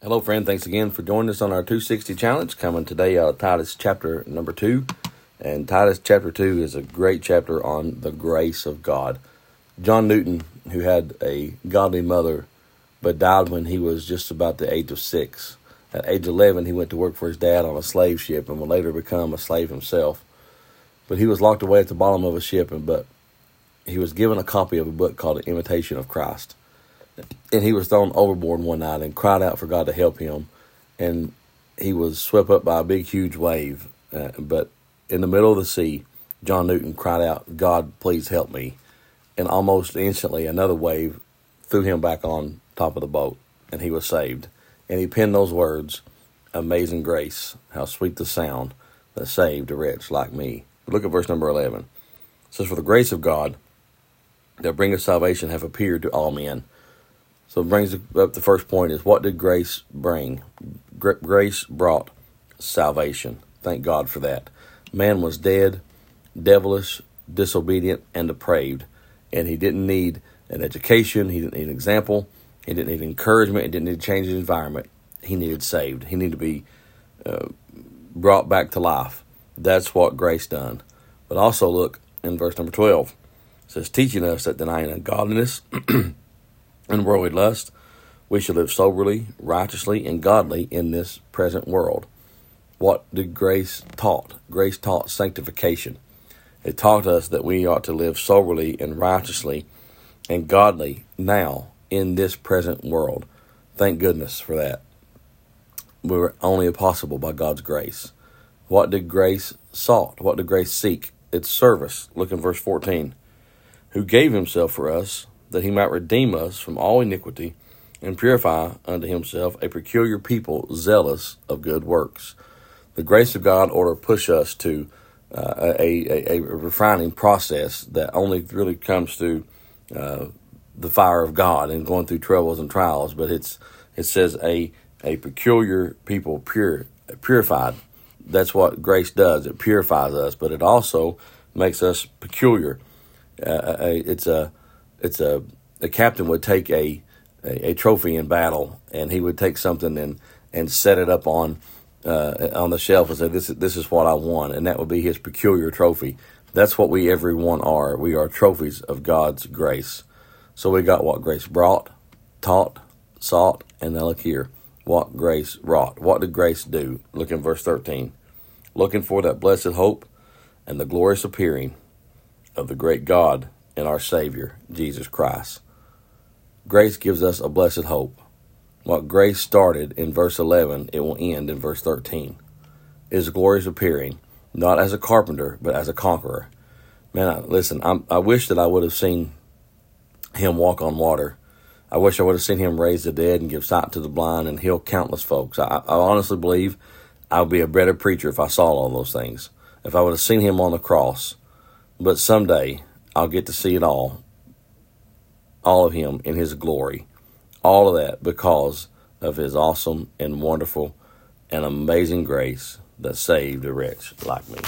Hello, friend. Thanks again for joining us on our 260 challenge. Coming today of Titus chapter number two. And Titus chapter two is a great chapter on the grace of God. John Newton, who had a godly mother, but died when he was just about the age of six. At age 11, he went to work for his dad on a slave ship and would later become a slave himself. But he was locked away at the bottom of a ship, and but he was given a copy of a book called The Imitation of Christ and he was thrown overboard one night and cried out for God to help him, and he was swept up by a big, huge wave. Uh, but in the middle of the sea, John Newton cried out, "God, please help me!" And almost instantly, another wave threw him back on top of the boat, and he was saved. And he penned those words, "Amazing grace, how sweet the sound that saved a wretch like me." Look at verse number eleven. It says, "For the grace of God that bringeth salvation have appeared to all men." So it brings up the first point is what did grace bring? Grace brought salvation. Thank God for that. Man was dead, devilish, disobedient, and depraved, and he didn't need an education. He didn't need an example. He didn't need encouragement. He didn't need to change his environment. He needed saved. He needed to be uh, brought back to life. That's what grace done. But also look in verse number twelve. It says, teaching us that denying ungodliness and worldly lust, we should live soberly, righteously, and godly in this present world. What did grace taught? Grace taught sanctification. It taught us that we ought to live soberly and righteously and godly now in this present world. Thank goodness for that. We were only possible by God's grace. What did grace sought? What did grace seek? Its service. Look in verse 14. Who gave himself for us that he might redeem us from all iniquity and purify unto himself a peculiar people zealous of good works. The grace of God ought to push us to uh, a, a, a, refining process that only really comes through uh, the fire of God and going through troubles and trials. But it's it says a a peculiar people pure purified. That's what grace does. It purifies us, but it also makes us peculiar. Uh, it's a it's a the captain would take a, a, a trophy in battle, and he would take something and and set it up on uh, on the shelf and say, "This is this is what I won," and that would be his peculiar trophy. That's what we everyone are. We are trophies of God's grace. So we got what grace brought, taught, sought, and now look here, what grace wrought. What did grace do? Look in verse thirteen. Looking for that blessed hope and the glorious appearing of the great God in our Savior, Jesus Christ. Grace gives us a blessed hope. What grace started in verse 11, it will end in verse 13. It is glorious appearing, not as a carpenter, but as a conqueror. Man, I, listen, I'm, I wish that I would have seen him walk on water. I wish I would have seen him raise the dead and give sight to the blind and heal countless folks. I, I honestly believe I would be a better preacher if I saw all those things. If I would have seen him on the cross. But someday I'll get to see it all, all of Him in His glory. All of that because of His awesome and wonderful and amazing grace that saved a wretch like me.